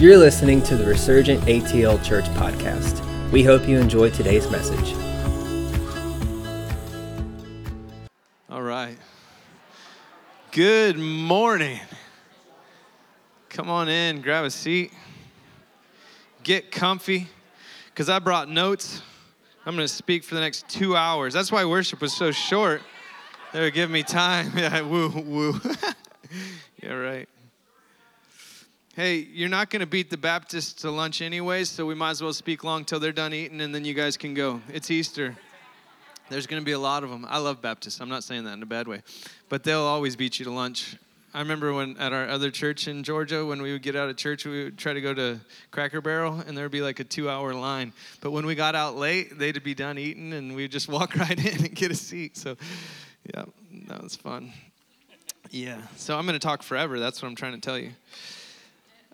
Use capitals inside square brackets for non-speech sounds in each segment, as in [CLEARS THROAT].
You're listening to the Resurgent ATL Church podcast. We hope you enjoy today's message. All right. Good morning. Come on in, grab a seat, get comfy, because I brought notes. I'm going to speak for the next two hours. That's why worship was so short. They would give me time. [LAUGHS] Yeah, woo, woo. [LAUGHS] yeah, right. Hey, you're not going to beat the Baptists to lunch anyways, so we might as well speak long till they're done eating and then you guys can go. It's Easter. There's going to be a lot of them. I love Baptists. I'm not saying that in a bad way, but they'll always beat you to lunch. I remember when at our other church in Georgia, when we would get out of church, we would try to go to Cracker Barrel, and there'd be like a two-hour line. But when we got out late, they'd be done eating, and we'd just [LAUGHS] walk right in and get a seat. So, yeah, that was fun. Yeah. So I'm going to talk forever. That's what I'm trying to tell you.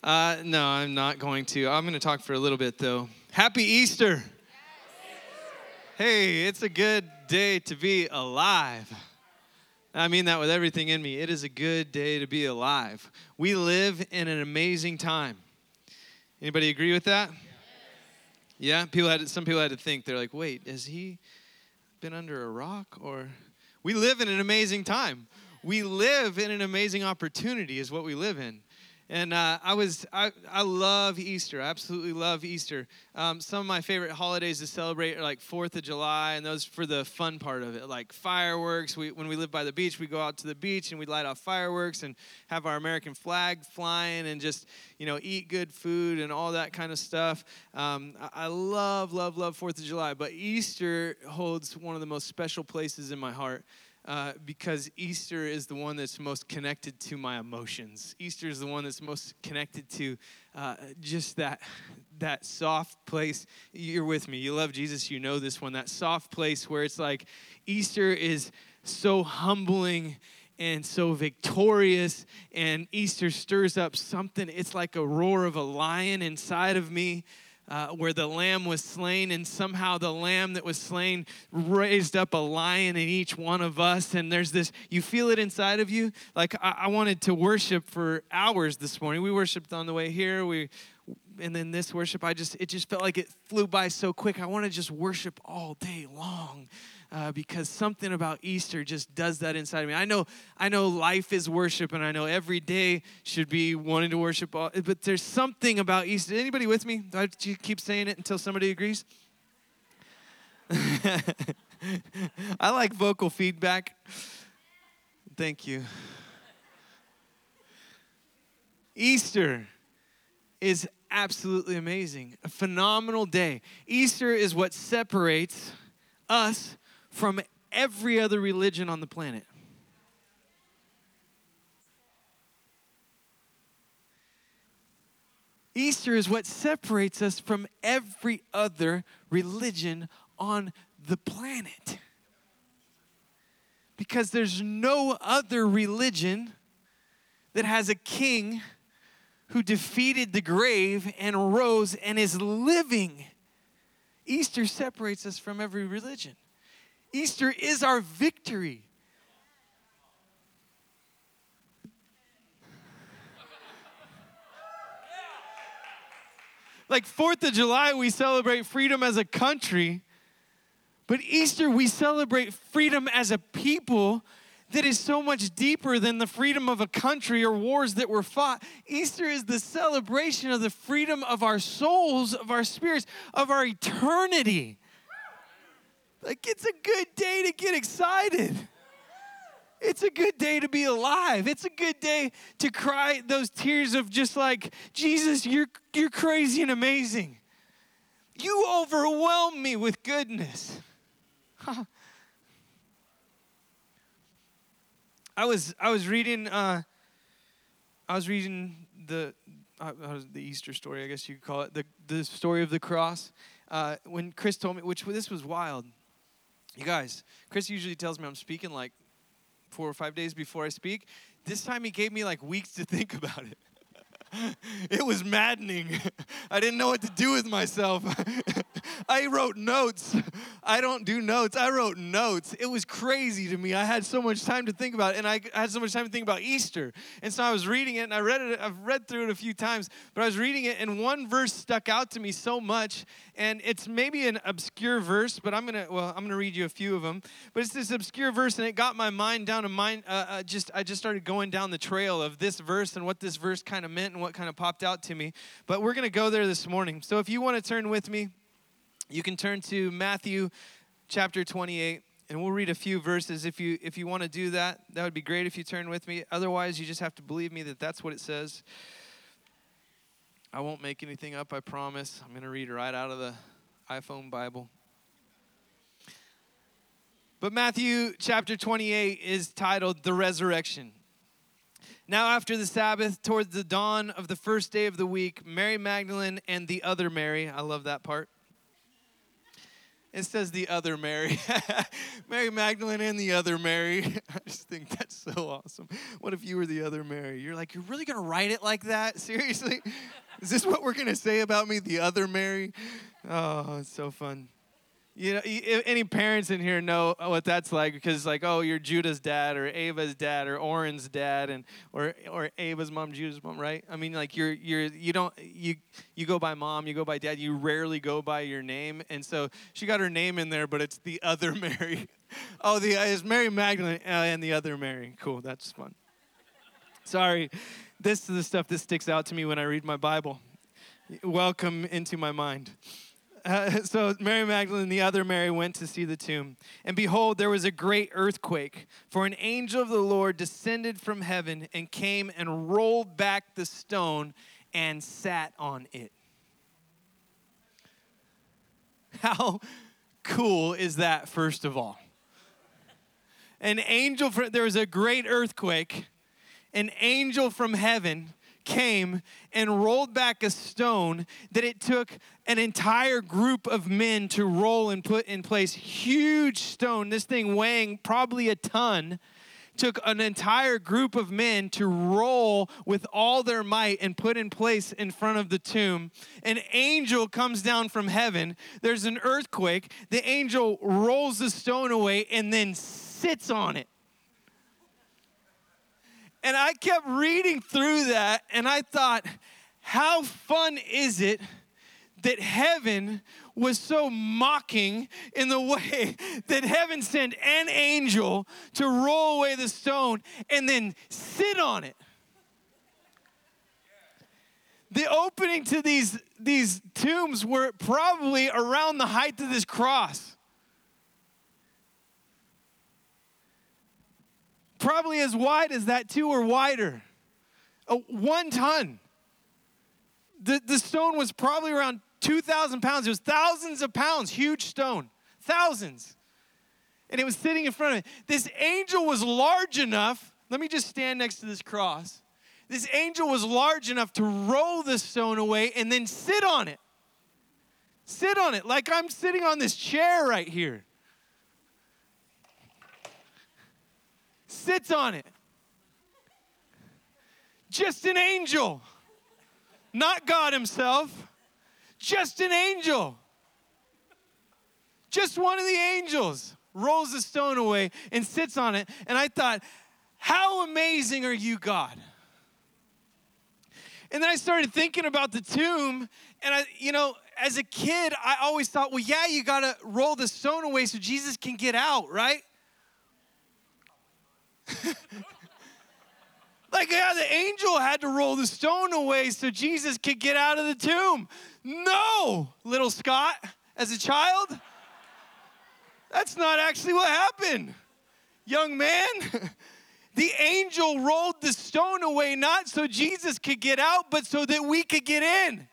Uh, no, I'm not going to. I'm going to talk for a little bit, though. Happy Easter. Hey, it's a good day to be alive. I mean that with everything in me. It is a good day to be alive. We live in an amazing time. Anybody agree with that? Yeah, people had to, some people had to think. They're like, "Wait, has he been under a rock or we live in an amazing time. We live in an amazing opportunity is what we live in. And uh, I was, I, I love Easter. I absolutely love Easter. Um, some of my favorite holidays to celebrate are like Fourth of July, and those for the fun part of it, like fireworks. We, when we live by the beach, we go out to the beach and we light off fireworks and have our American flag flying and just, you know, eat good food and all that kind of stuff. Um, I, I love, love, love Fourth of July, but Easter holds one of the most special places in my heart. Uh, because Easter is the one that's most connected to my emotions. Easter is the one that's most connected to uh, just that that soft place. You're with me. You love Jesus. You know this one. That soft place where it's like Easter is so humbling and so victorious, and Easter stirs up something. It's like a roar of a lion inside of me uh, where the lamb was slain, and somehow the lamb that was slain raised up a lion in each one of us. And there's this, you feel it inside of you. Like I, I wanted to worship for hours this morning. We worshiped on the way here. We and then this worship, I just it just felt like it flew by so quick. I want to just worship all day long uh, because something about Easter just does that inside of me. I know, I know life is worship, and I know every day should be wanting to worship. All, but there's something about Easter. Anybody with me? Do I keep saying it until somebody agrees? [LAUGHS] I like vocal feedback. Thank you. Easter is absolutely amazing, a phenomenal day. Easter is what separates us from every other religion on the planet. Easter is what separates us from every other religion on the planet. Because there's no other religion that has a king who defeated the grave and rose and is living. Easter separates us from every religion. Easter is our victory. Like 4th of July, we celebrate freedom as a country, but Easter, we celebrate freedom as a people that is so much deeper than the freedom of a country or wars that were fought. Easter is the celebration of the freedom of our souls, of our spirits, of our eternity. Like, it's a good day to get excited. It's a good day to be alive. It's a good day to cry those tears of just like, Jesus, you're, you're crazy and amazing. You overwhelm me with goodness. [LAUGHS] I was I was reading uh, I was reading the uh, the Easter story, I guess you could call it the the story of the cross. Uh, when Chris told me, which this was wild. You guys, Chris usually tells me I'm speaking like four or five days before I speak. This time he gave me like weeks to [LAUGHS] think about it. It was maddening. I didn't know what to do with myself. [LAUGHS] I wrote notes. I don't do notes. I wrote notes. It was crazy to me. I had so much time to think about it, and I had so much time to think about Easter. And so I was reading it, and I read it. I've read through it a few times, but I was reading it, and one verse stuck out to me so much. And it's maybe an obscure verse, but I'm gonna well, I'm gonna read you a few of them. But it's this obscure verse, and it got my mind down to mind. Uh, uh, just I just started going down the trail of this verse and what this verse kind of meant and what kind of popped out to me. But we're gonna go there this morning. So if you want to turn with me, you can turn to Matthew chapter 28 and we'll read a few verses. If you if you want to do that that would be great if you turn with me. Otherwise you just have to believe me that that's what it says. I won't make anything up i promise. I'm going to read right out of the iphone bible. But matthew chapter 28 is titled the resurrection now after the sabbath towards the dawn of the first day of the week mary magdalene and the other mary i love that part it says the other Mary. [LAUGHS] Mary Magdalene and the other Mary. [LAUGHS] I just think that's so awesome. What if you were the other Mary? You're like, you're really going to write it like that? [LAUGHS] Seriously? Is this what we're going to say about me, the other Mary? Oh, it's so fun. You know, any parents in here know what that's like because, like, oh, you're Judah's dad or Ava's dad or Oren's dad, and or or Ava's mom, Judah's mom, right? I mean, like, you're you're you don't you you go by mom, you go by dad, you rarely go by your name, and so she got her name in there, but it's the other [LAUGHS] Mary. oh, the is Mary Magdalene uh, and the other Mary. Cool, that's fun. Sorry, this is the stuff that sticks out to me when I read my Bible. Welcome into my mind. [LAUGHS] Uh, so Mary Magdalene and the other Mary went to see the tomb. And behold, there was a great earthquake, for an angel of the Lord descended from heaven and came and rolled back the stone and sat on it. [LAUGHS] How cool is that, first of all? An angel, from, there was a great earthquake. An angel from heaven came and rolled back a stone that it took an entire group of men to roll and put in place. Huge stone, this thing weighing probably a ton took an entire group of men to roll with all their might and put in place in front of the tomb. An angel comes down from heaven. There's an earthquake. The angel rolls the stone away and then sits on it. And I kept reading through that and I thought, how fun is it that heaven was so mocking in the [LAUGHS] way that heaven sent an angel to roll away the stone and then sit on it? The opening to these, these tombs were probably around the height of this cross. probably as wide as that, too, or wider. Uh, one ton. The, the stone was probably around 2,000 pounds. It was thousands of pounds, huge stone. Thousands. And it was sitting in front of it. This angel was large enough. Let me just stand next to this cross. This angel was large enough to roll the stone away and then sit on it. Sit on it like I'm sitting on this chair right here. sits on it. Just an angel, not God Himself, just an angel. Just one of the angels rolls the stone away and sits on it. And I thought, how amazing are you, God? And then I started thinking about the tomb, and I, you know, as a kid, I always thought, well, yeah, you got to roll the stone away so Jesus can get out, right? [LAUGHS] like, yeah, the angel had to roll the stone away so Jesus could get out of the tomb. No, little Scott, as a child, that's not actually what happened. Young man, [LAUGHS] the angel rolled the stone away not so Jesus could get out, but so that we could get in.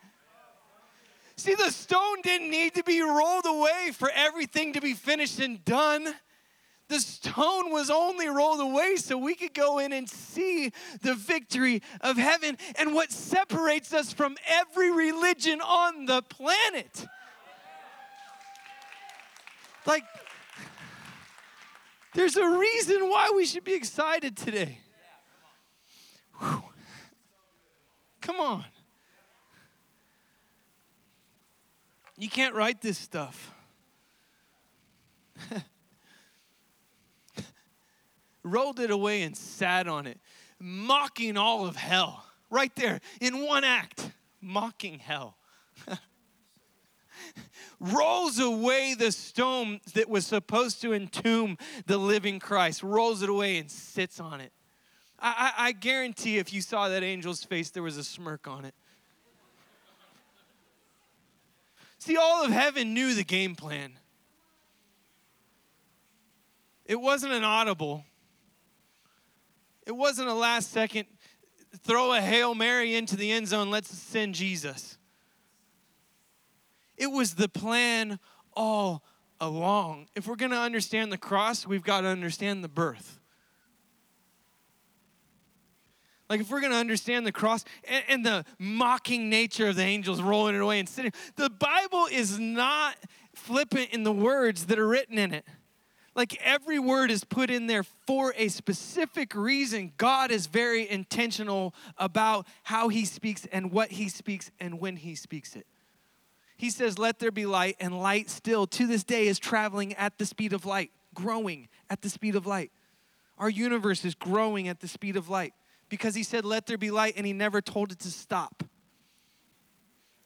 See, the stone didn't need to be rolled away for everything to be finished and done. The stone was only rolled away so we could go in and see the victory of heaven and what separates us from every religion on the planet. Like, there's a reason why we should be excited today. Whew. Come on. You can't write this stuff. [LAUGHS] Rolled it away and sat on it, mocking all of hell. Right there, in one act, mocking hell. [LAUGHS] rolls away the stone that was supposed to entomb the living Christ, rolls it away and sits on it. I, I, I guarantee if you saw that angel's face, there was a smirk on it. See, all of heaven knew the game plan. It wasn't an audible, it wasn't a last second throw a Hail Mary into the end zone, let's send Jesus. It was the plan all along. If we're going to understand the cross, we've got to understand the birth. Like, if we're going to understand the cross and, and, the mocking nature of the angels rolling it away and sitting, the Bible is not flippant in the words that are written in it. Like, every word is put in there for a specific reason. God is very intentional about how he speaks and what he speaks and when he speaks it. He says, Let there be light, and light still to this day is traveling at the speed of light, growing at the speed of light. Our universe is growing at the speed of light because he said, Let there be light, and he never told it to stop.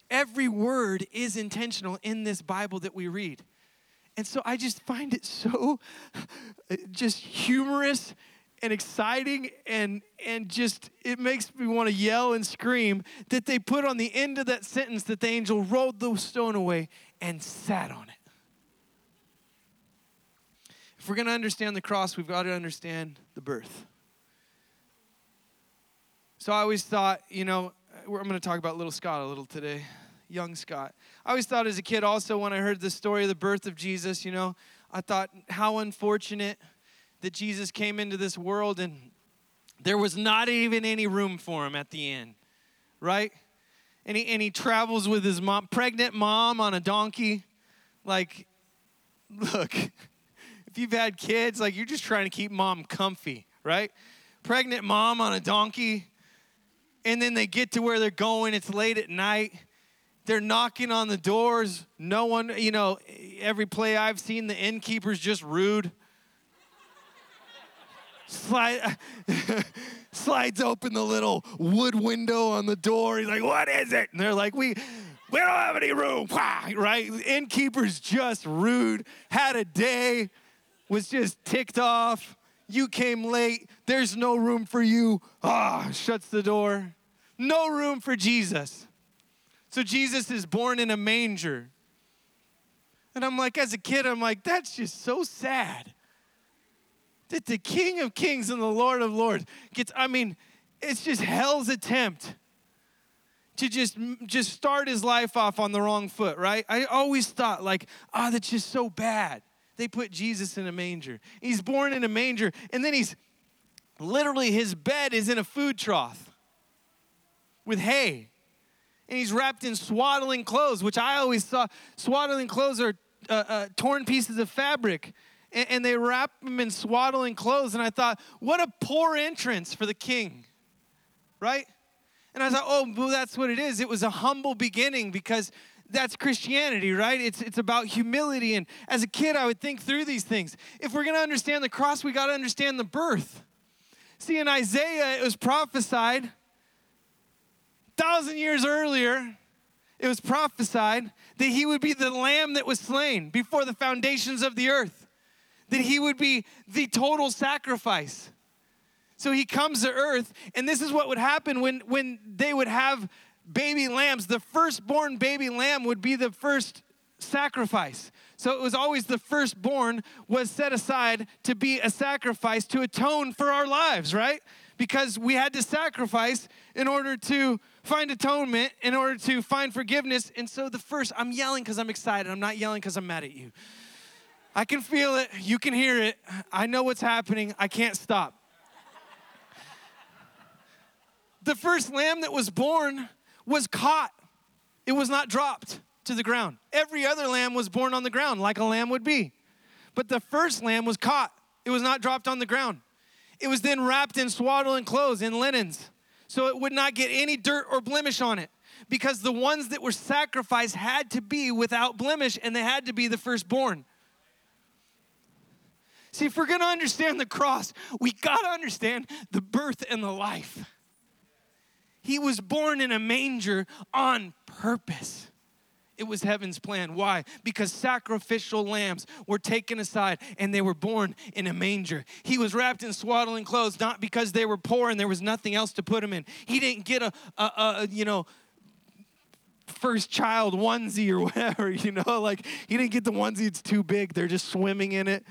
Every word is intentional in this Bible that we read. And so I just find it so [LAUGHS] uh, just humorous and exciting and and just it makes me want to yell and scream that they put on the end of that sentence that the angel rolled the stone away and sat on it. If we're going to understand the cross, we've got to understand the birth. So I always thought, you know, uh, I'm going to talk about little Scott a little today, young Scott. I always thought as a kid, also, when I heard the story of the birth of Jesus, you know, I thought how unfortunate that Jesus came into this world and there was not even any room for him at the end, right? And he, and he travels with his mom, pregnant mom on a donkey. Like, look, [LAUGHS] if you've had kids, like you're just trying to keep mom comfy, right? Pregnant mom on a donkey and then they get to where they're going. It's late at night. They're knocking on the doors. No one, you know, every play I've seen, the innkeeper's just rude. Slide, [LAUGHS] slides open the little wood window on the door. He's like, "What is it?" And they're like, "We, we don't have any room." [LAUGHS] Right? Innkeeper's just rude. Had a day, was just ticked off. You came late. There's no room for you. Ah, shuts the door. No room for Jesus. So Jesus is born in a manger. And I'm like, as a kid, I'm like, that's just so sad. That the King of Kings and the Lord of Lords gets, I mean, it's just hell's attempt to just just start his life off on the wrong foot, right? I always thought like, ah, oh, that's just so bad. They put Jesus in a manger. He's born in a manger, and then he's literally his bed is in a food trough with hay. And he's wrapped in swaddling clothes, which I always thought swaddling clothes are uh, uh, torn pieces of fabric. And, and they wrap him in swaddling clothes. And I thought, what a poor entrance for the king, right? And I thought, oh, well, that's what it is. It was a humble beginning because that's Christianity, right? It's, it's about humility. And as a kid, I would think through these things. If we're going to understand the cross, we got to understand the birth. See, in Isaiah, it was prophesied thousand years earlier, it was prophesied that he would be the lamb that was slain before the foundations of the earth, that he would be the total sacrifice. So he comes to earth, and this is what would happen when, when they would have baby lambs. The firstborn baby lamb would be the first sacrifice. So it was always the firstborn was set aside to be a sacrifice to atone for our lives, right? Because we had to sacrifice in order to find atonement in order to find forgiveness. And so the first, I'm yelling because I'm excited. I'm not yelling because I'm mad at you. I can feel it. You can hear it. I know what's happening. I can't stop. the first lamb that was born was caught, it was not dropped to the ground. Every other lamb was born on the ground, like a lamb would be. But the first lamb was caught, it was not dropped on the ground. It was then wrapped in swaddling clothes, in linens so it would not get any dirt or blemish on it. Because the ones that were sacrificed had to be without blemish and they had to be the firstborn. See, if we're going to understand the cross, we got to understand the birth and the life. He was born in a manger on purpose. It was heaven's plan. Why? Because sacrificial lambs were taken aside and they were born in a manger. He was wrapped in swaddling clothes not because they were poor and there was nothing else to put him in. He didn't get a, a, a you know, first child onesie or [LAUGHS] whatever, you know, like he didn't get the onesie, it's too big. They're just swimming in it.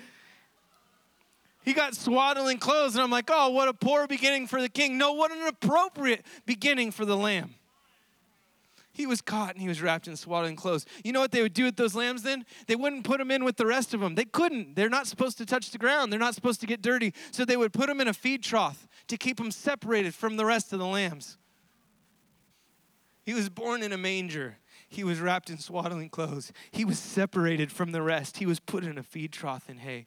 He got swaddling clothes, and I'm like, oh, what a poor beginning for the king. No, what an appropriate beginning for the lamb. He was caught and he was wrapped in swaddling clothes. You know what they would do with those lambs then? They wouldn't put them in with the rest of them. They couldn't. They're not supposed to touch the ground. They're not supposed to get dirty. So they would put them in a feed trough to keep them separated from the rest of the lambs. He was born in a manger. He was wrapped in swaddling clothes. He was separated from the rest. He was put in a feed trough in hay.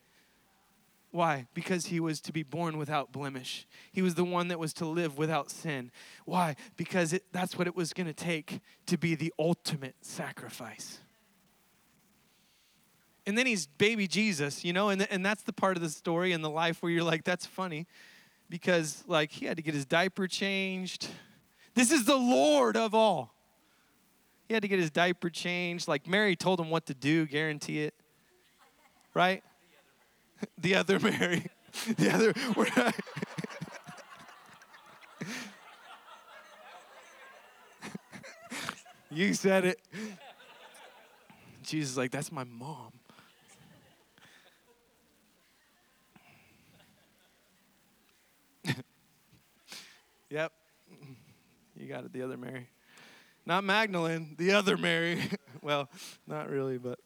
Why? Because he was to be born without blemish. He was the one that was to live without sin. Why? Because it, that's what it was going to take to be the ultimate sacrifice. And then he's baby Jesus, you know, and, and that's the part of the story and the life where you're like, that's funny because, like, he had to get his diaper changed. This is the Lord of all. He had to get his diaper changed. Like, Mary told him what to do, guarantee it. Right? [LAUGHS] the other Mary. [LAUGHS] The other. Not, [LAUGHS] you said it. Jesus, like, that's my mom. yep. You got it, the other Mary. Not Magdalene, the other Mary. well, not really, but.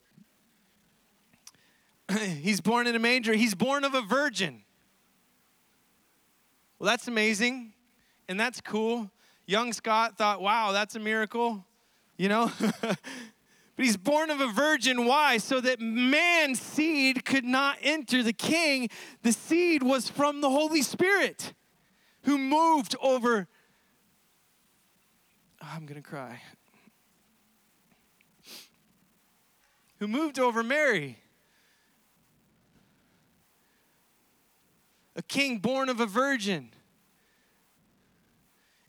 [COUGHS] he's born in a manger. He's born of a virgin. Well, that's amazing. And that's cool. Young Scott thought, wow, that's a miracle, you know? [LAUGHS] but he's born of a virgin. Why? So that man's seed could not enter the king. The seed was from the Holy Spirit who moved over. Oh, I'm going to cry. Who moved over Mary. A king born of a virgin.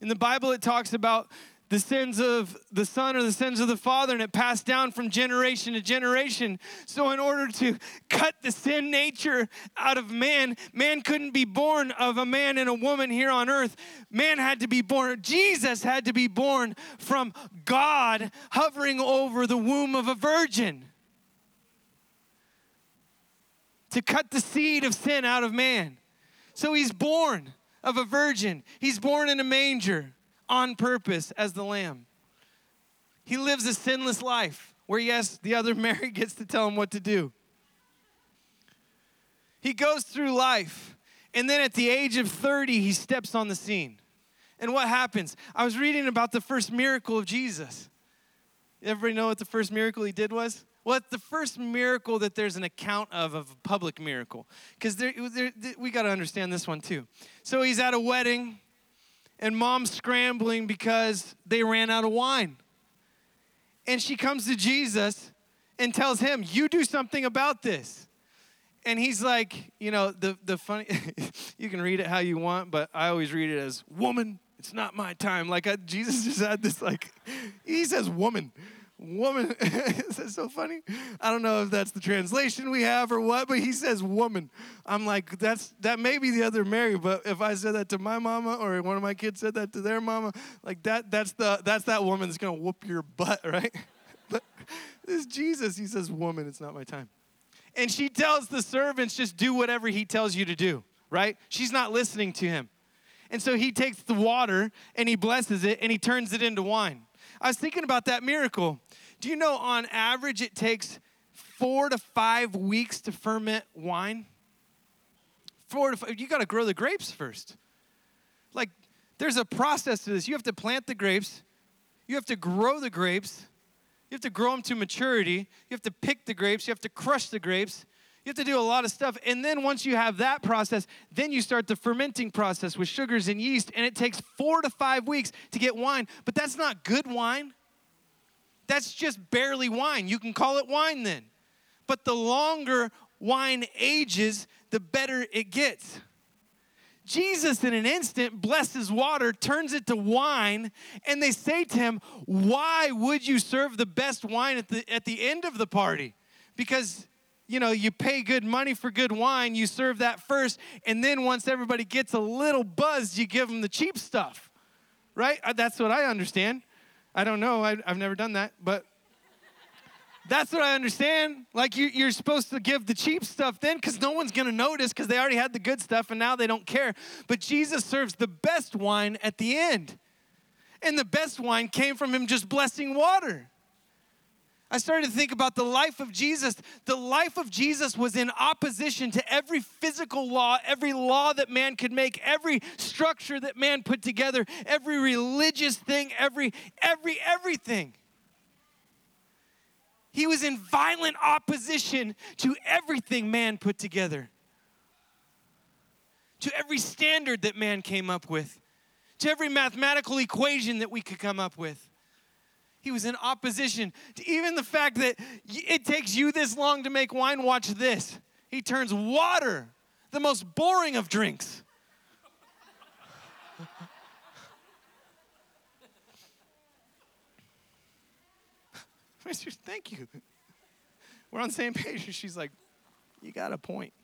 In the Bible, it talks about the sins of the son or the sins of the father, and it passed down from generation to generation. So, in order to cut the sin nature out of man, man couldn't be born of a man and a woman here on earth. Man had to be born, Jesus had to be born from God hovering over the womb of a virgin to cut the seed of sin out of man. So he's born of a virgin. He's born in a manger on purpose as the lamb. He lives a sinless life where, yes, the other [LAUGHS] Mary gets to tell him what to do. He goes through life, and then at the age of 30, he steps on the scene. And what happens? I was reading about the first miracle of Jesus. Everybody know what the first miracle he did was? Well, it's the first miracle that there's an account of, of a public miracle. Because we got to understand this one too. So he's at a wedding, and mom's scrambling because they ran out of wine. And she comes to Jesus and tells him, You do something about this. And he's like, You know, the, the funny, [LAUGHS] you can read it how you want, but I always read it as, Woman, it's not my time. Like I, Jesus [LAUGHS] just had this, like, he says, Woman woman. [LAUGHS] Is that so funny? I don't know if that's the translation we have or what, but he says woman. I'm like, that's that may be the other Mary, but if I said that to my mama or one of my kids said that to their mama, like that, that's the that's that woman that's gonna whoop your butt, [LAUGHS] right? but this Jesus, he says, woman, it's not my time. And she tells the servants, just do whatever he tells you to do, right? She's not listening to him. And so he takes the water and he blesses it and he turns it into wine. I was thinking about that miracle. Do you know on average it takes four to five weeks to ferment wine? Four to five, you got to grow the grapes first. Like, there's a process to this. You have to plant the grapes, you have to grow the grapes, you have to grow them to maturity, you have to pick the grapes, you have to crush the grapes, You have to do a lot of stuff. And then once you have that process, then you start the fermenting process with sugars and yeast. And it takes four to five weeks to get wine. But that's not good wine. That's just barely wine. You can call it wine then. But the longer wine ages, the better it gets. Jesus, in an instant, blesses water, turns it to wine, and they say to him, Why would you serve the best wine at the, at the end of the party? Because you know, you pay good money for good wine, you serve that first, and then once everybody gets a little buzzed, you give them the cheap stuff, right? Uh, that's what I understand. I don't know, I, have never done that, but that's what I understand. Like you, you're supposed to give the cheap stuff then because no one's to notice because they already had the good stuff and now they don't care. But Jesus serves the best wine at the end. And the best wine came from him just blessing water. I started to think about the life of Jesus. The life of Jesus was in opposition to every physical law, every law that man could make, every structure that man put together, every religious thing, every every everything. He was in violent opposition to everything man put together, to every standard that man came up with, to every mathematical equation that we could come up with. He was in opposition to even the fact that it takes you this long to make wine. Watch this. He turns water, the most boring of drinks. [LAUGHS] Thank you. We're on the same page. She's like, You got a point.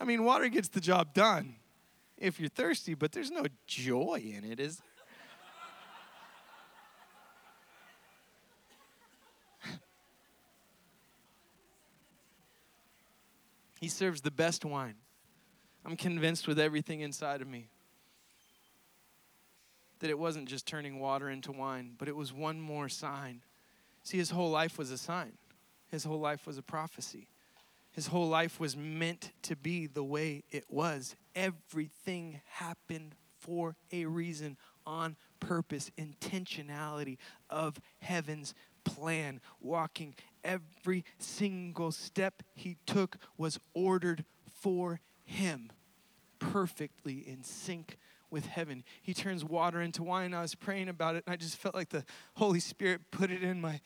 I mean, water gets the job done if you're thirsty, but there's no joy in it, is there? He serves the best wine. I'm convinced with everything inside of me that it wasn't just turning water into wine, but it was one more sign. See, his whole life was a sign, his whole life was a prophecy. His whole life was meant to be the way it was. Everything happened for a reason, on purpose, intentionality of heaven's plan. Walking every single step he took was ordered for him, perfectly in sync with heaven. He turns water into wine. I was praying about it, and I just felt like the Holy Spirit put it in my,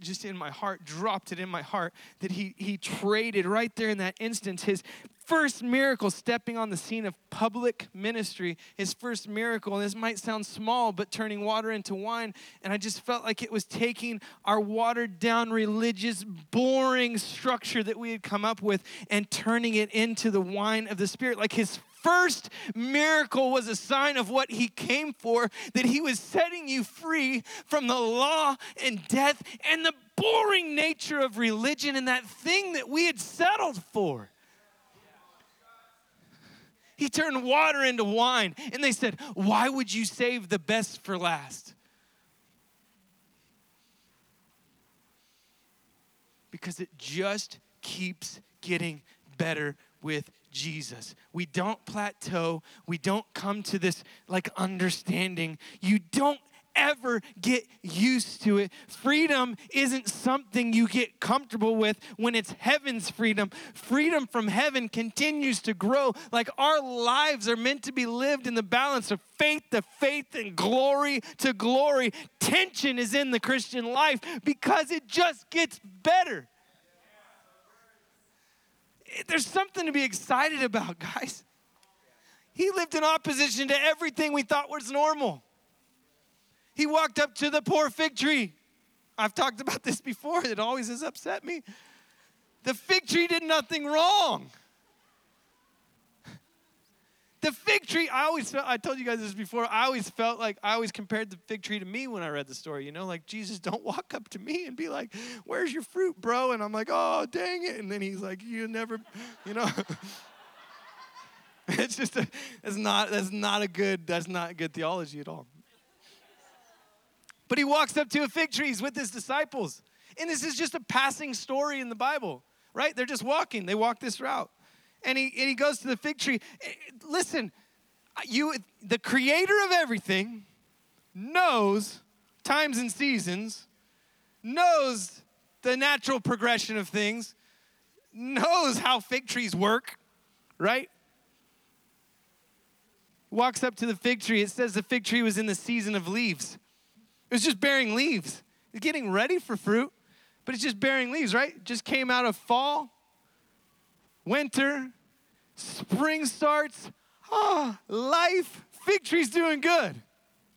just in my heart, dropped it in my heart. That he he traded right there in that instance his first miracle, stepping on the scene of public ministry. His first miracle, and this might sound small, but turning water into wine. And I just felt like it was taking our watered down religious, boring structure that we had come up with and turning it into the wine of the Spirit, like his first miracle was a sign of what he came for, that he was setting you free from the law and death and the boring nature of religion and that thing that we had settled for. He turned water into wine, and they said, Why would you save the best for last? Because it just keeps getting better with Jesus. We don't plateau. We don't come to this like understanding. You don't ever get used to it. Freedom isn't something you get comfortable with when it's heaven's freedom. Freedom from heaven continues to grow. Like our lives are meant to be lived in the balance of faith to faith and glory to glory. Tension is in the Christian life because it just gets better there's something to be excited about, guys. He lived in opposition to everything we thought was normal. He walked up to the poor fig tree. I've talked about this before, it always has upset me. The fig tree did nothing wrong. The fig tree, I always felt, I told you guys this before, I always felt like I always compared the fig tree to me when I read the story, you know, like Jesus, don't walk up to me and be like, where's your fruit, bro? And I'm like, oh, dang it. And then he's like, you never, you know. [LAUGHS] it's just, a, it's not, that's not a good, that's not good theology at all. But he walks up to a fig tree, he's with his disciples. And this is just a passing story in the Bible, right? They're just walking, they walk this route and he, and he goes to the fig tree. Eh, listen, you, the creator of everything knows times and seasons, knows the natural progression of things, knows how fig trees work, right? Walks up to the fig tree. It says the fig tree was in the season of leaves. It was just bearing leaves. It's getting ready for fruit, but it's just bearing leaves, right? Just came out of fall, winter, spring starts. Oh, life. Fig tree's doing good.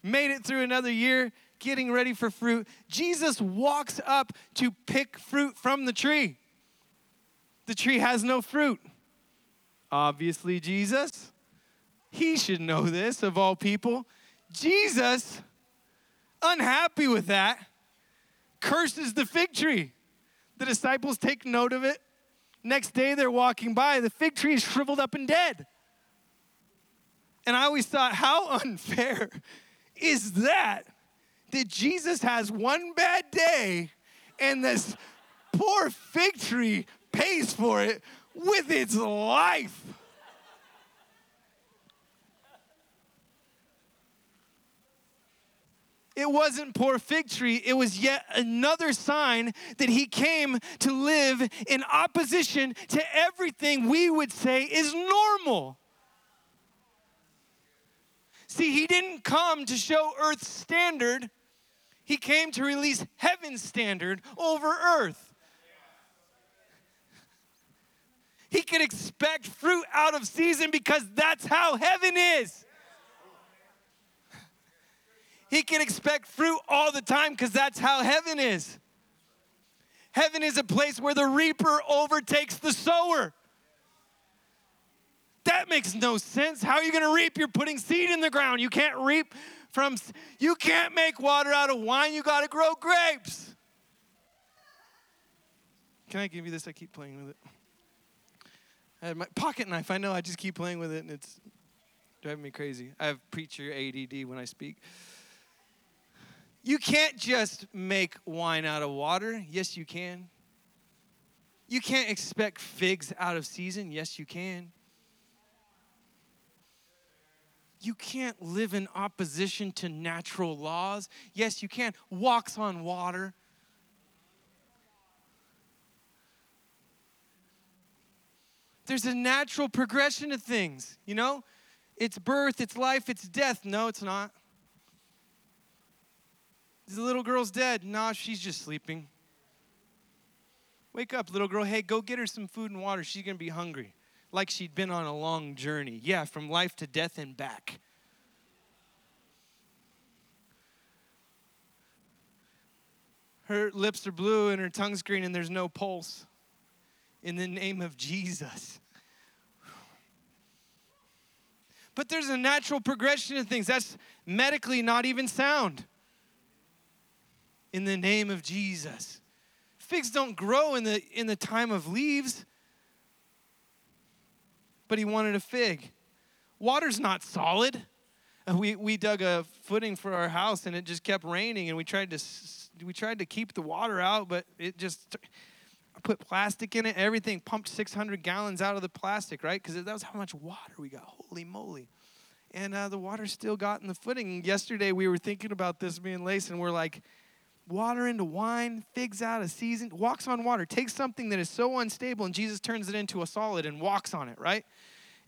Made it through another year, getting ready for fruit. Jesus walks up to pick fruit from the tree. The tree has no fruit. Obviously, Jesus. He should know this of all people. Jesus, unhappy with that, curses the fig tree. The disciples take note of it. Next day, they're walking by. The fig tree is shriveled up and dead. And I always thought, how [LAUGHS] unfair is that? That Jesus has one bad day and this poor fig tree pays for it with its life. It wasn't poor fig tree, it was yet another sign that he came to live in opposition to everything we would say is normal. See, he didn't come to show earth's standard, he came to release heaven's standard over earth. He could expect fruit out of season because that's how heaven is. He can expect fruit all the time because that's how heaven is. Heaven is a place where the reaper overtakes the sower. That makes no sense. How are you going to reap? You're putting seed in the ground. You can't reap from, you can't make water out of wine. You got to grow grapes. Can I give you this? I keep playing with it. I have my pocket knife. I know. I just keep playing with it, and it's driving me crazy. I have preacher ADD when I speak. You can't just make wine out of water. Yes, you can. You can't expect figs out of season. Yes, you can. You can't live in opposition to natural laws. Yes, you can. Walks on water. There's a natural progression of things, you know? It's birth, it's life, it's death. No, it's not. The little girl's dead. Nah, she's just sleeping. Wake up, little girl. Hey, go get her some food and water. She's going to be hungry. Like she'd been on a long journey. Yeah, from life to death and back. Her lips are blue and her tongue's green and there's no pulse. In the name of Jesus. But there's a natural progression of things. That's medically not even sound in the name of Jesus. Figs don't grow in the, in the time of leaves, but he wanted a fig. Water's not solid. We, we dug a footing for our house and it just kept raining and we tried to we tried to keep the water out but it just I put plastic in it everything pumped 600 gallons out of the plastic right because that was how much water we got holy moly and uh, the water still got in the footing yesterday we were thinking about this me and Lace and we're like water into wine, figs out of season, walks on water, takes something that is so unstable and Jesus turns it into a solid and walks on it, right?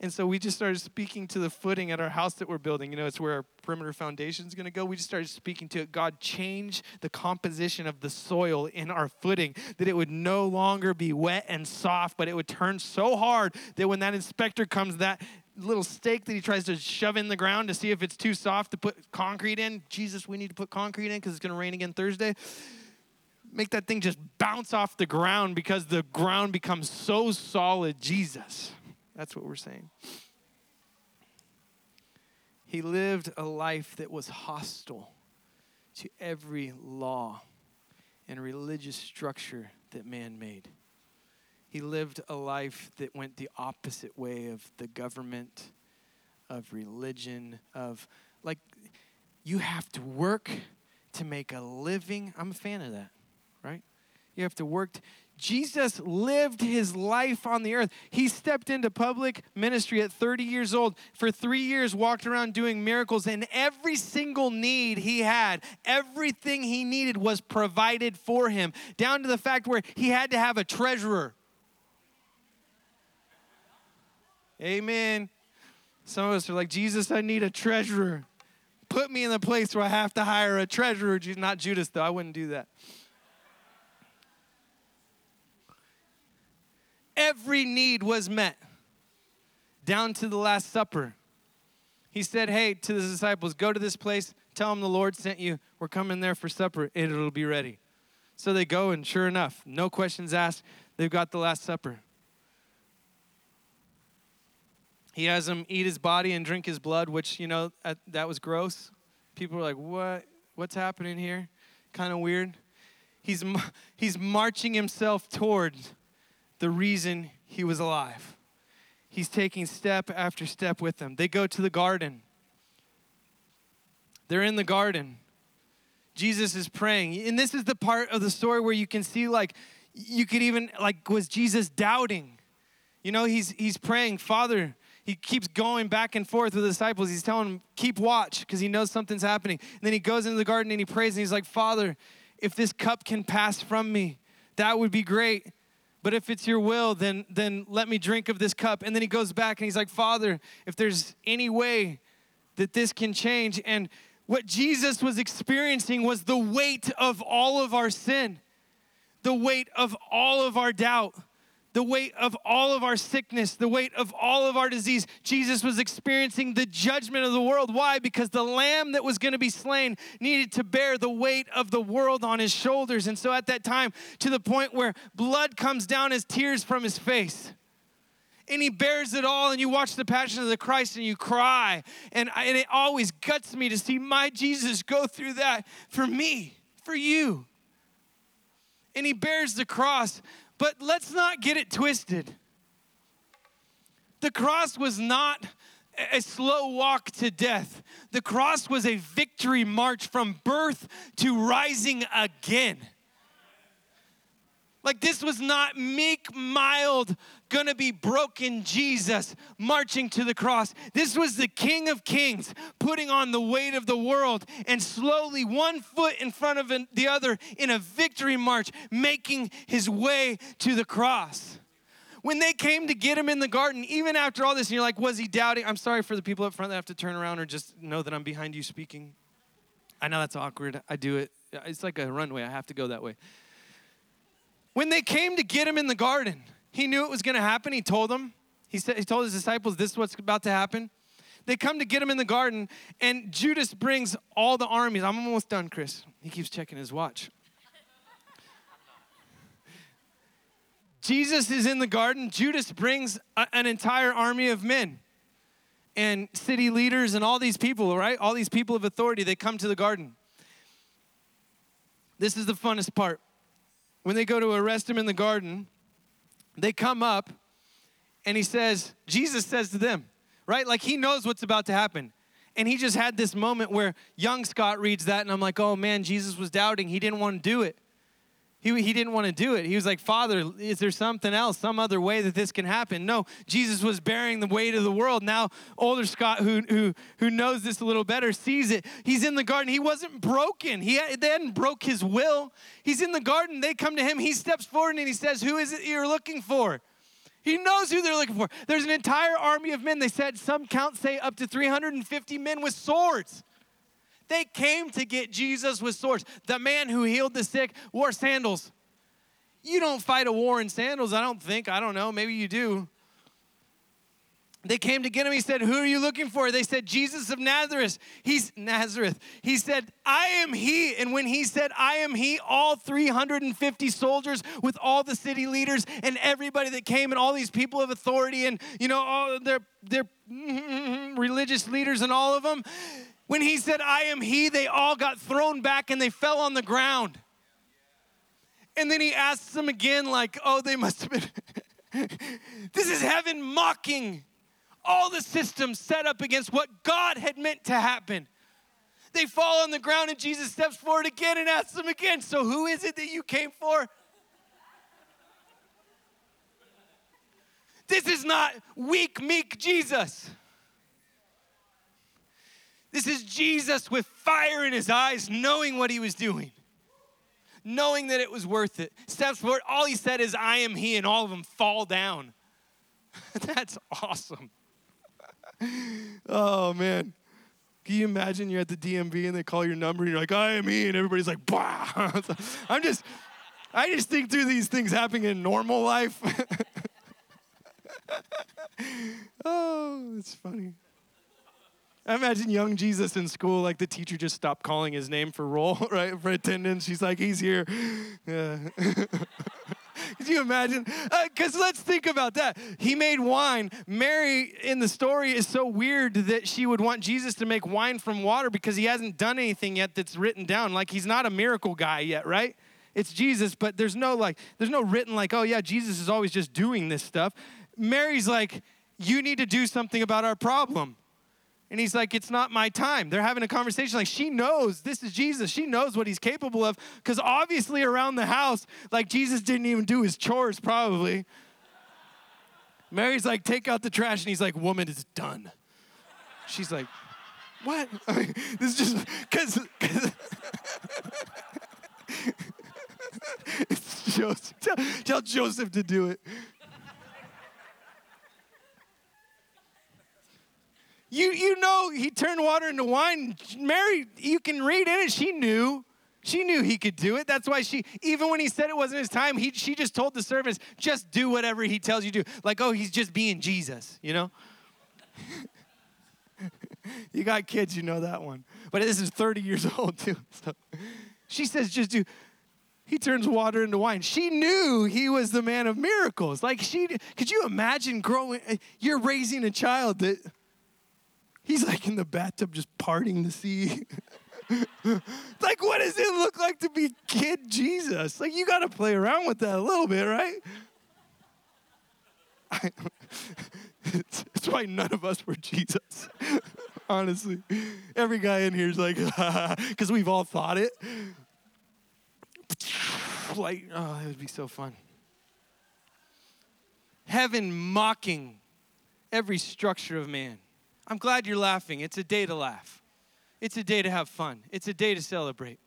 And so we just started speaking to the footing at our house that we're building. You know, it's where our perimeter foundation is going to go. We just started speaking to it. God changed the composition of the soil in our footing, that it would no longer be wet and soft, but it would turn so hard that when that inspector comes, that little stake that he tries to shove in the ground to see if it's too soft to put concrete in. Jesus, we need to put concrete in because it's going to rain again Thursday. Make that thing just bounce off the ground because the ground becomes so solid. Jesus. That's what we're saying. He lived a life that was hostile to every law and religious structure that man made. He lived a life that went the opposite way of the government, of religion, of like, you have to work to make a living. I'm a fan of that, right? You have to work. Jesus lived his life on the earth. He stepped into public ministry at 30 years old. For three years, walked around doing miracles, and every single need he had, everything he needed was provided for him, down to the fact where he had to have a treasurer. Amen. Some of us are like, Jesus, I need a treasurer. Put me in the place where I have to hire a treasurer. Not Judas, though. I wouldn't do that. every need was met, down to the Last Supper. He said, Hey, to the disciples, go to this place, tell them the Lord sent you. We're coming there for supper, and it'll be ready. So they go, and sure enough, no questions asked, they've got the Last Supper. He has them eat his body and drink his blood, which, you know, that was gross. People were like, What? What's happening here? Kind of weird. He's, [LAUGHS] he's marching himself towards the reason he was alive. He's taking step after step with them. They go to the garden. They're in the garden. Jesus is praying. And this is the part of the story where you can see like you could even like was Jesus doubting? You know, he's he's praying, "Father, he keeps going back and forth with the disciples. He's telling them, keep watch because he knows something's happening. And then he goes into the garden and he prays and he's like, Father, if this cup can pass from me, that would be great. But if it's your will, then, then let me drink of this cup. And then he goes back and he's like, Father, if there's any way that this can change. And what Jesus was experiencing was the weight of all of our sin, the weight of all of our doubt the weight of all of our sickness, the weight of all of our disease. Jesus was experiencing the judgment of the world. Why? Because the lamb that was going to be slain needed to bear the weight of the world on his shoulders. And so at that time, to the point where blood comes down as tears from his face. And he bears it all, and you watch the Passion of the Christ and you cry. And, and it always guts me to see my Jesus go through that for me, for you. And he bears the cross but let's not get it twisted. The cross was not a slow walk to death. The cross was a victory march from birth to rising again. Like this was not meek, mild, gonna be broken Jesus marching to the cross. This was the King of Kings putting on the weight of the world and slowly, one foot in front of the other, in a victory march, making his way to the cross. When they came to get him in the garden, even after all this, and you're like, was he doubting? I'm sorry for the people up front that have to turn around or just know that I'm behind you speaking. I know that's awkward. I do it. It's like a runway. I have to go that way. When they came to get him in the garden, he knew it was going to happen. He told them. He said he told his disciples this is what's about to happen. They come to get him in the garden and Judas brings all the armies. I'm almost done, Chris. He keeps checking his watch. Jesus is in the garden. Judas brings a, an entire army of men and city leaders and all these people, right? All these people of authority, they come to the garden. This is the funnest part when they go to arrest him in the garden, they come up and he says, Jesus says to them, right? Like he knows what's about to happen. And he just had this moment where young Scott reads that, and I'm like, oh man, Jesus was doubting. He didn't want to do it. He, he didn't want to do it. He was like, Father, is there something else, some other way that this can happen? No, Jesus was bearing the weight of the world. Now, older Scott, who, who, who knows this a little better, sees it. He's in the garden. He wasn't broken. He they hadn't broke his will. He's in the garden. They come to him. He steps forward and he says, Who is it you're looking for? He knows who they're looking for. There's an entire army of men. They said some counts say up to 350 men with swords. They came to get Jesus with swords. The man who healed the sick wore sandals. You don't fight a war in sandals, I don't think. I don't know. Maybe you do. They came to get him. He said, Who are you looking for? They said, Jesus of Nazareth. He's Nazareth. He said, I am he. And when he said, I am he, all 350 soldiers with all the city leaders and everybody that came and all these people of authority and, you know, all their, their [LAUGHS] religious leaders and all of them, when he said, I am he, they all got thrown back and they fell on the ground. And then he asks them again, like, oh, they must have been. [LAUGHS] this is heaven mocking all the systems set up against what God had meant to happen. They fall on the ground and Jesus steps forward again and asks them again, So who is it that you came for? This is not weak, meek Jesus. This is Jesus with fire in his eyes, knowing what he was doing, knowing that it was worth it. Steps forward, all he said is, I am he, and all of them fall down. [LAUGHS] That's awesome. [LAUGHS] oh, man. Can you imagine you're at the DMV and they call your number and you're like, I am he, and everybody's like, bah. [LAUGHS] I'm just, I just think through these things happening in normal life. oh, it's funny. I imagine young Jesus in school, like the teacher just stopped calling his name for roll, [LAUGHS] right, for attendance. She's like, he's here. Yeah. [LAUGHS] Could you imagine? Because uh, let's think about that. He made wine. Mary in the story is so weird that she would want Jesus to make wine from water because he hasn't done anything yet that's written down. Like he's not a miracle guy yet, right? It's Jesus, but there's no like, there's no written like, oh yeah, Jesus is always just doing this stuff. Mary's like, you need to do something about our problem. And he's like, It's not my time. They're having a conversation. Like, she knows this is Jesus. She knows what he's capable of. Because obviously, around the house, like, Jesus didn't even do his chores, probably. Mary's like, Take out the trash. And he's like, Woman, it's done. She's like, What? [LAUGHS] I mean, this is just because. [LAUGHS] it's Joseph. Tell, tell Joseph to do it. You, you know, he turned water into wine. Mary, you can read in it, she knew. She knew he could do it. That's why she, even when he said it wasn't his time, he, she just told the servants, just do whatever he tells you to. Like, oh, he's just being Jesus, you know? [LAUGHS] you got kids, you know that one. But this is 30 years [LAUGHS] old, too. So she says, just do. He turns water into wine. She knew he was the man of miracles. Like, she, could you imagine growing, uh, you're raising a child that, He's like in the bathtub just parting the sea. [LAUGHS] like, what does it look like to be kid Jesus? Like, you got to play around with that a little bit, right? [LAUGHS] That's why none of us were Jesus. [LAUGHS] Honestly, every guy in here is like, because we've all thought it. [SIGHS] like, oh, it would be so fun. Heaven mocking every structure of man. I'm glad you're laughing. It's a day to laugh, it's a day to have fun, it's a day to celebrate.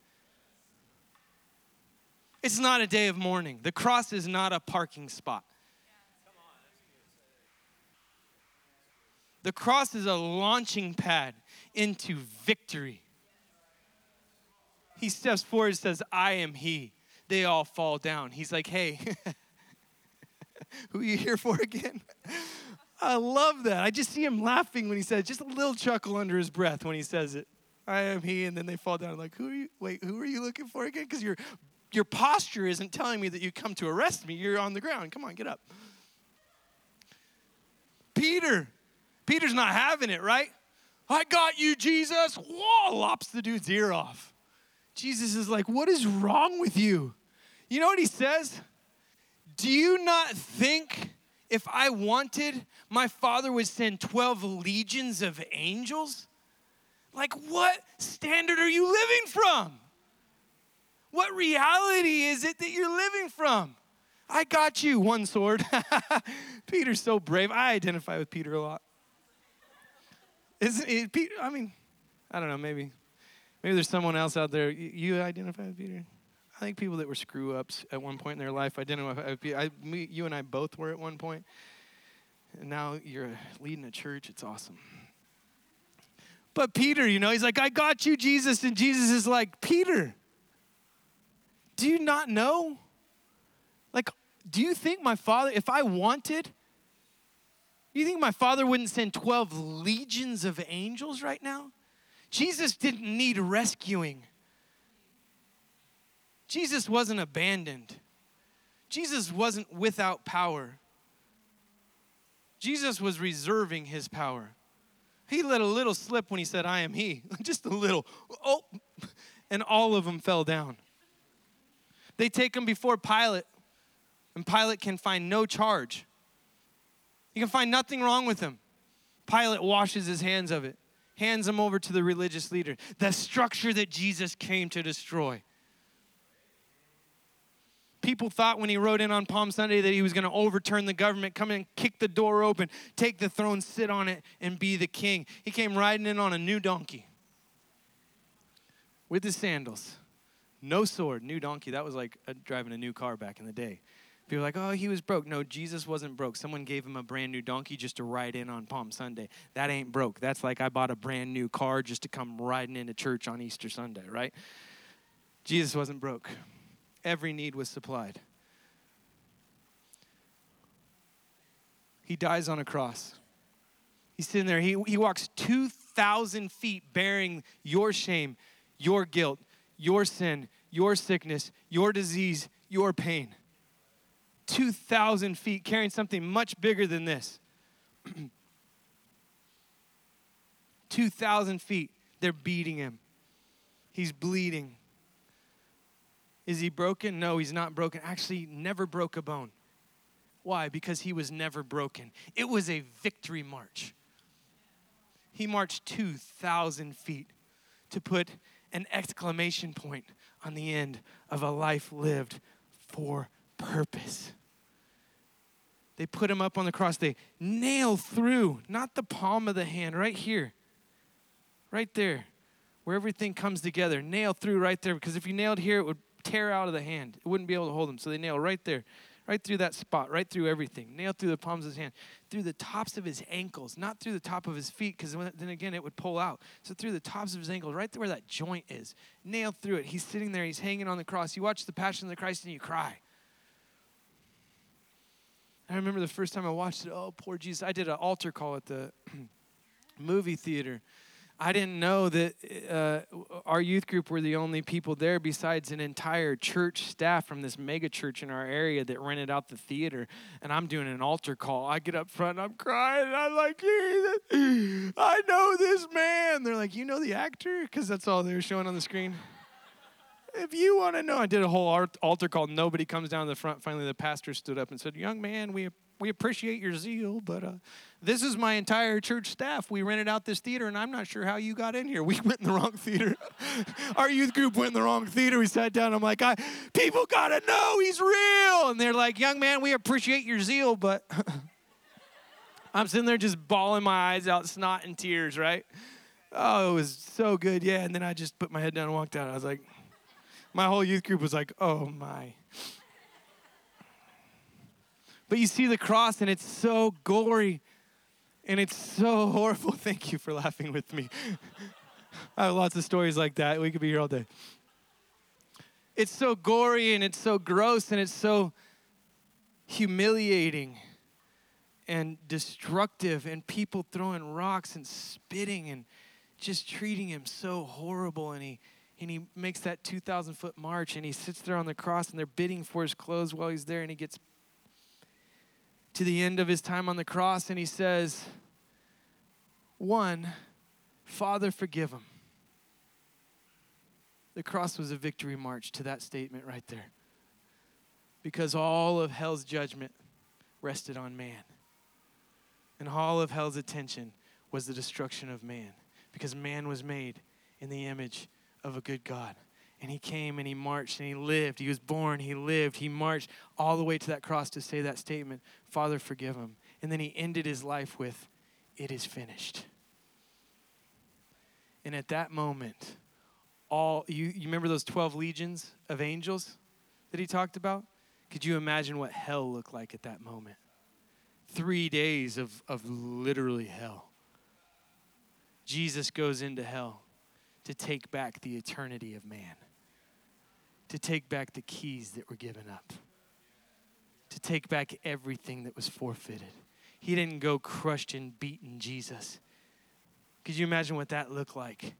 It's not a day of mourning. The cross is not a parking spot. The cross is a launching pad into victory. He steps forward and says, I am He. They all fall down. He's like, hey, [LAUGHS] who are you here for again? [LAUGHS] I love that. I just see him laughing when he says, just a little chuckle under his breath when he says it. I am he, and then they fall down like, who are you? Wait, who are you looking for again? Because your your posture isn't telling me that you come to arrest me. You're on the ground. Come on, get up. Peter, Peter's not having it, right? I got you, Jesus. Whoa, lops the dude's ear off. Jesus is like, what is wrong with you? You know what he says? Do you not think if I wanted, my father would send 12 legions of angels? Like, what standard are you living from? What reality is it that you're living from? I got you, one sword. [LAUGHS] Peter's so brave. I identify with Peter a lot. Isn't it, Peter? I mean, I don't know, maybe. Maybe there's someone else out there. You identify with Peter? I think people that were screw ups at one point in their life, I didn't know if I, me, you and I both were at one point. And now you're leading a church. It's awesome. But Peter, you know, he's like, I got you, Jesus. And Jesus is like, Peter, do you not know? Like, do you think my father, if I wanted, you think my father wouldn't send 12 legions of angels right now? Jesus didn't need rescuing. Jesus wasn't abandoned. Jesus wasn't without power. Jesus was reserving his power. He let a little slip when he said, I am he. [LAUGHS] Just a little. Oh, and all of them fell down. They take him before Pilate, and Pilate can find no charge. He can find nothing wrong with him. Pilate washes his hands of it, hands him over to the religious leader, the structure that Jesus came to destroy. People thought when he rode in on Palm Sunday that he was going to overturn the government, come in, kick the door open, take the throne, sit on it, and be the king. He came riding in on a new donkey with his sandals, no sword, new donkey. That was like a, driving a new car back in the day. People are like, oh, he was broke. No, Jesus wasn't broke. Someone gave him a brand new donkey just to ride in on Palm Sunday. That ain't broke. That's like I bought a brand new car just to come riding into church on Easter Sunday, right? Jesus wasn't broke. Every need was supplied. He dies on a cross. He's sitting there. He, he walks 2,000 feet bearing your shame, your guilt, your sin, your sickness, your disease, your pain. 2,000 feet carrying something much bigger than this. [CLEARS THROAT] 2,000 feet. They're beating him. He's bleeding. Is he broken? No, he's not broken. Actually, never broke a bone. Why? Because he was never broken. It was a victory march. He marched 2,000 feet to put an exclamation point on the end of a life lived for purpose. They put him up on the cross. They nail through, not the palm of the hand, right here, right there, where everything comes together. Nail through right there, because if you nailed here, it would tear out of the hand. It wouldn't be able to hold him. So they nail right there, right through that spot, right through everything. Nail through the palms of his hand, through the tops of his ankles, not through the top of his feet, because then again it would pull out. So through the tops of his ankles, right where that joint is. Nailed through it. He's sitting there, he's hanging on the cross. You watch the Passion of the Christ and you cry. I remember the first time I watched it, oh, poor Jesus. I did an altar call at the [CLEARS THROAT] movie theater. I didn't know that uh, our youth group were the only people there besides an entire church staff from this mega church in our area that rented out the theater. And I'm doing an altar call. I get up front, I'm crying. I'm like, Jesus, I know this man. They're like, You know the actor? Because that's all they were showing on the screen. If you want to know, I did a whole altar call. Nobody comes down to the front. Finally, the pastor stood up and said, Young man, we, we appreciate your zeal, but uh, this is my entire church staff. We rented out this theater, and I'm not sure how you got in here. We [LAUGHS] went in the wrong theater. [LAUGHS] Our youth group went in the wrong theater. We sat down. I'm like, I, people got to know he's real. And they're like, Young man, we appreciate your zeal, but [LAUGHS] I'm sitting there just bawling my eyes out, snot and tears, right? Oh, it was so good. Yeah. And then I just put my head down and walked out. I was like, my whole youth group was like, oh my. But you see the cross, and it's so gory and it's so horrible. [LAUGHS] Thank you for laughing with me. [LAUGHS] I have lots of stories like that. We could be here all day. It's so gory and it's so gross and it's so humiliating and destructive, and people throwing rocks and spitting and just treating him so horrible. And he and he makes that 2,000 foot march and he sits there on the cross and they're bidding for his clothes while he's there and he gets to the end of his time on the cross and he says, One, Father, forgive him. The cross was a victory march to that statement right there. Because all of hell's judgment rested on man. And all of hell's attention was the destruction of man. Because man was made in the image of a good God. And he came and he marched and he lived. He was born, he lived, he marched all the way to that cross to say that statement Father, forgive him. And then he ended his life with, It is finished. And at that moment, all you, you remember those 12 legions of angels that he talked about? Could you imagine what hell looked like at that moment? Three days of, of literally hell. Jesus goes into hell to take back the eternity of man, to take back the keys that were given up, to take back everything that was forfeited. He didn't go crushed and beaten Jesus. Could you imagine what that looked like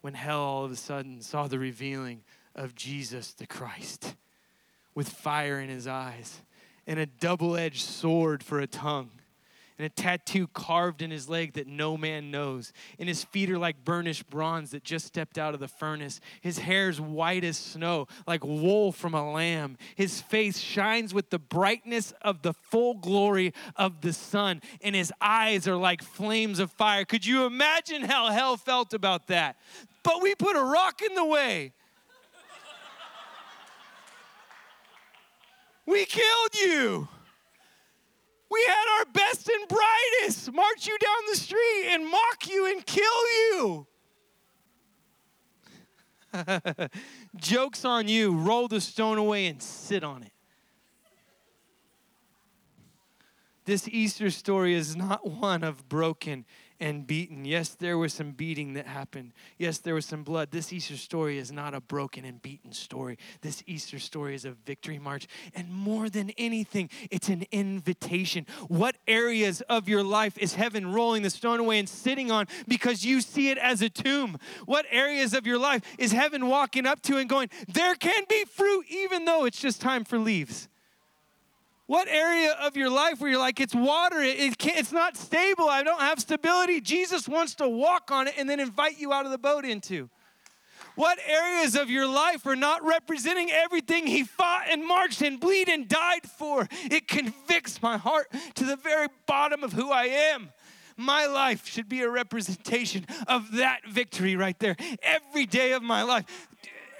when hell all of a sudden saw the revealing of Jesus the Christ with fire in his eyes and a double edged sword for a tongue? And a tattoo carved in his leg that no man knows. And his feet are like burnished bronze that just stepped out of the furnace. His hair's white as snow, like wool from a lamb. His face shines with the brightness of the full glory of the sun, and his eyes are like flames of fire. Could you imagine how hell felt about that? But we put a rock in the way. We killed you. We had our best and brightest march you down the street and mock you and kill you. [LAUGHS] Joke's on you. Roll the stone away and sit on it. This Easter story is not one of broken and beaten. Yes, there was some beating that happened. Yes, there was some blood. This Easter story is not a broken and beaten story. This Easter story is a victory march. And more than anything, it's an invitation. What areas of your life is heaven rolling the stone away and sitting on because you see it as a tomb? What areas of your life is heaven walking up to and going, there can be fruit even though it's just time for leaves? What area of your life where you're like, it's water, it, it it's not stable, I don't have stability? Jesus wants to walk on it and then invite you out of the boat into. What areas of your life are not representing everything he fought and marched and bleed and died for? It convicts my heart to the very bottom of who I am. My life should be a representation of that victory right there. Every day of my life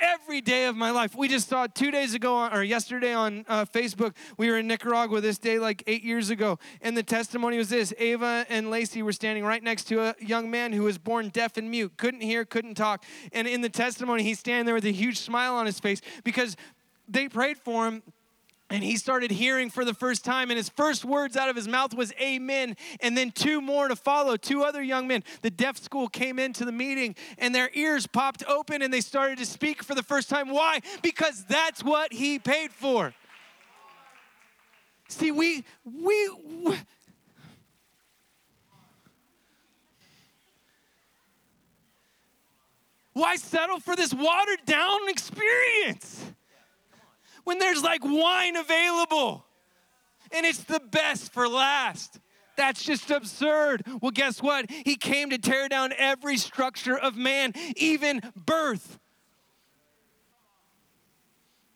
every day of my life. We just saw two days ago, or yesterday on uh, Facebook, we were in Nicaragua this day like eight years ago. And the testimony was this Ava and Lacey were standing right next to a young man who was born deaf and mute, couldn't hear, couldn't talk. And in the testimony, he's standing there with a huge smile on his face because they prayed for him and he started hearing for the first time, and his first words out of his mouth was amen. And then two more to follow, two other young men. The deaf school came into the meeting, and their ears popped open, and they started to speak for the first time. Why? Because that's what he paid for. See, we, we, we why settle for this watered down experience? When there's like wine available and it's the best for last. That's just absurd. Well, guess what? He came to tear down every structure of man, even birth.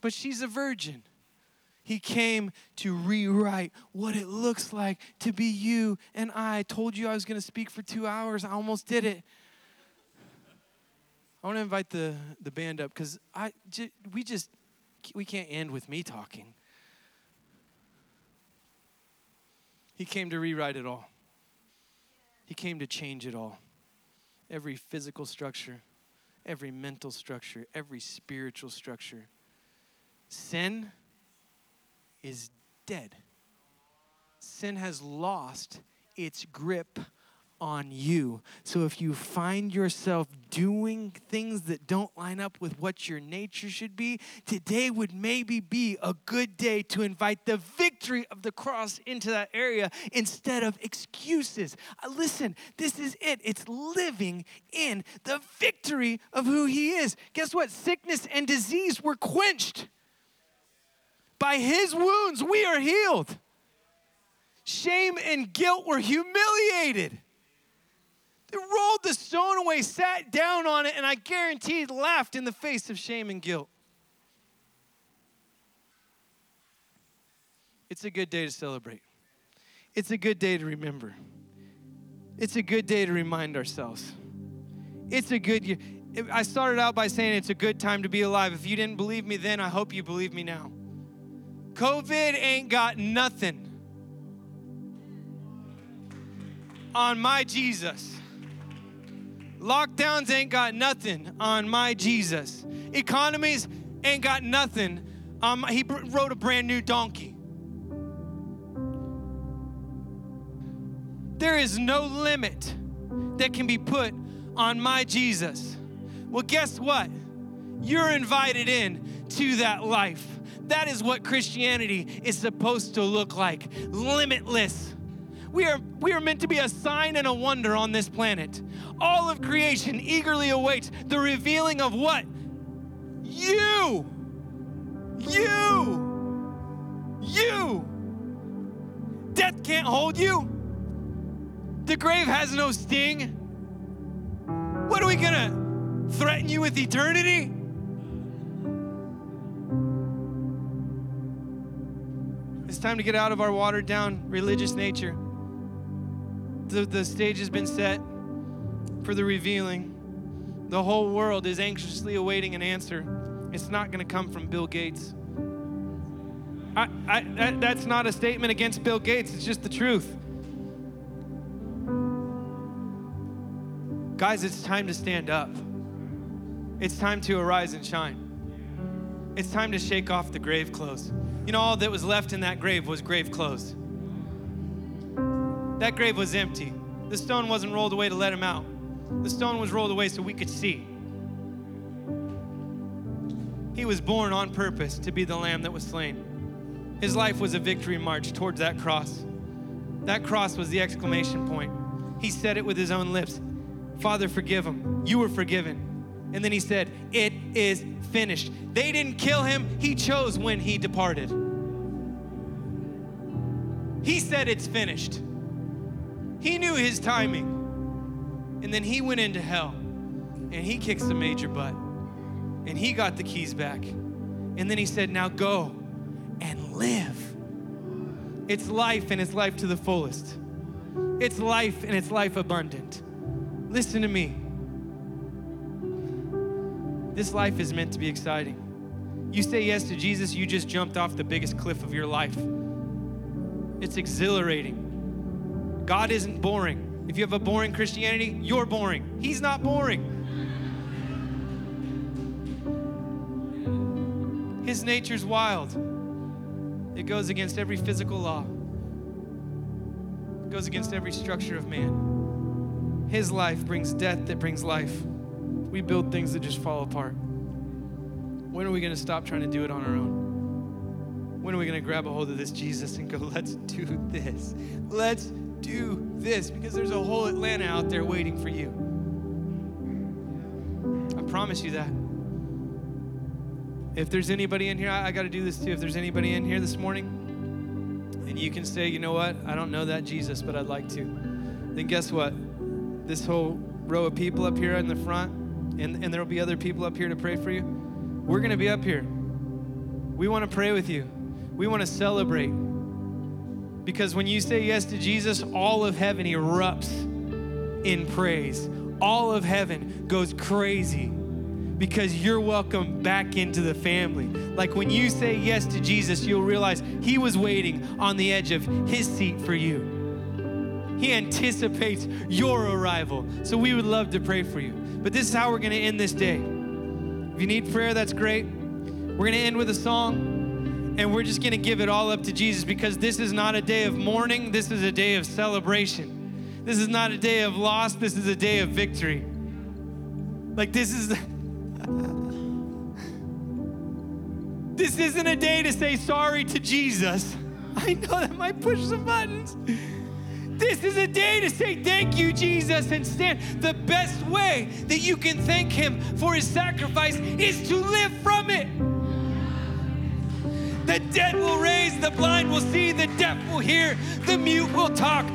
But she's a virgin. He came to rewrite what it looks like to be you and I. I told you I was going to speak for two hours. I almost did it. I want to invite the, the band up because I we just we can't end with me talking. He came to rewrite it all. He came to change it all. Every physical structure, every mental structure, every spiritual structure. Sin is dead. Sin has lost its grip on you. So if you find yourself doing things that don't line up with what your nature should be, today would maybe be a good day to invite the victory of the cross into that area instead of excuses. Uh, listen, this is it. It's living in the victory of who He is. Guess what? Sickness and disease were quenched. By His wounds, we are healed. Shame and guilt were humiliated. They rolled the stone away, sat down on it, and I guarantee laughed in the face of shame and guilt. It's a good day to celebrate. It's a good day to remember. It's a good day to remind ourselves. It's a good year. I started out by saying it's a good time to be alive. If you didn't believe me then, I hope you believe me now. COVID ain't got nothing on my Jesus. Lockdowns ain't got nothing on my Jesus. Economies ain't got nothing. Um, he rode a brand new donkey. There is no limit that can be put on my Jesus. Well, guess what? You're invited in to that life. That is what Christianity is supposed to look like limitless. We are, we are meant to be a sign and a wonder on this planet. All of creation eagerly awaits the revealing of what? You! You! You! Death can't hold you. The grave has no sting. What are we gonna threaten you with eternity? It's time to get out of our watered down religious nature. The, the stage has been set for the revealing. The whole world is anxiously awaiting an answer. It's not going to come from Bill Gates. I, I, that, that's not a statement against Bill Gates, it's just the truth. Guys, it's time to stand up. It's time to arise and shine. It's time to shake off the grave clothes. You know, all that was left in that grave was grave clothes. That grave was empty. The stone wasn't rolled away to let him out, the stone was rolled away so we could see. He was born on purpose to be the lamb that was slain. His life was a victory march towards that cross. That cross was the exclamation point. He said it with his own lips Father, forgive him. You were forgiven. And then he said, It is finished. They didn't kill him, he chose when he departed. He said, It's finished. He knew his timing. And then he went into hell and he kicked some major butt and he got the keys back. And then he said, Now go and live. It's life and it's life to the fullest. It's life and it's life abundant. Listen to me. This life is meant to be exciting. You say yes to Jesus, you just jumped off the biggest cliff of your life. It's exhilarating. God isn't boring. If you have a boring Christianity, you're boring. He's not boring. His nature's wild. It goes against every physical law. It goes against every structure of man. His life brings death that brings life. We build things that just fall apart. When are we going to stop trying to do it on our own? When are we going to grab a hold of this Jesus and go, let's do this? Let's do this because there's a whole Atlanta out there waiting for you. I promise you that. If there's anybody in here, I, I got to do this too. If there's anybody in here this morning and you can say, you know what, I don't know that Jesus, but I'd like to, then guess what? This whole row of people up here in the front, and, and there will be other people up here to pray for you. We're going to be up here. We want to pray with you. We want to celebrate. Because when you say yes to Jesus, all of heaven erupts in praise. All of heaven goes crazy because you're welcome back into the family. Like when you say yes to Jesus, you'll realize He was waiting on the edge of His seat for you. He anticipates your arrival. So we would love to pray for you. But this is how we're going to end this day. If you need prayer, that's great. We're going to end with a song, and we're just going to give it all up to Jesus because this is not a day of mourning, this is a day of celebration. This is not a day of loss, this is a day of victory. Like, this is. [LAUGHS] this isn't a day to say sorry to Jesus. [LAUGHS] I know that might push some buttons. This is a day to say thank you, Jesus, and stand. The best way that you can thank Him for His sacrifice is to live from it. The dead will raise, the blind will see, the deaf will hear, the mute will talk,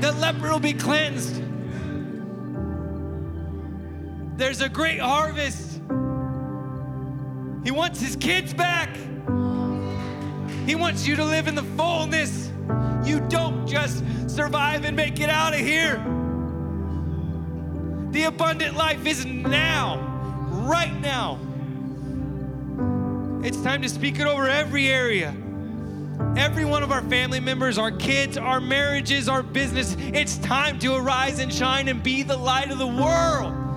the leper will be cleansed. There's a great harvest. He wants His kids back. He wants you to live in the fullness you don't just survive and make it out of here. The abundant life is now, right now. It's time to speak it over every area. Every one of our family members, our kids, our marriages, our business. It's time to arise and shine and be the light of the world.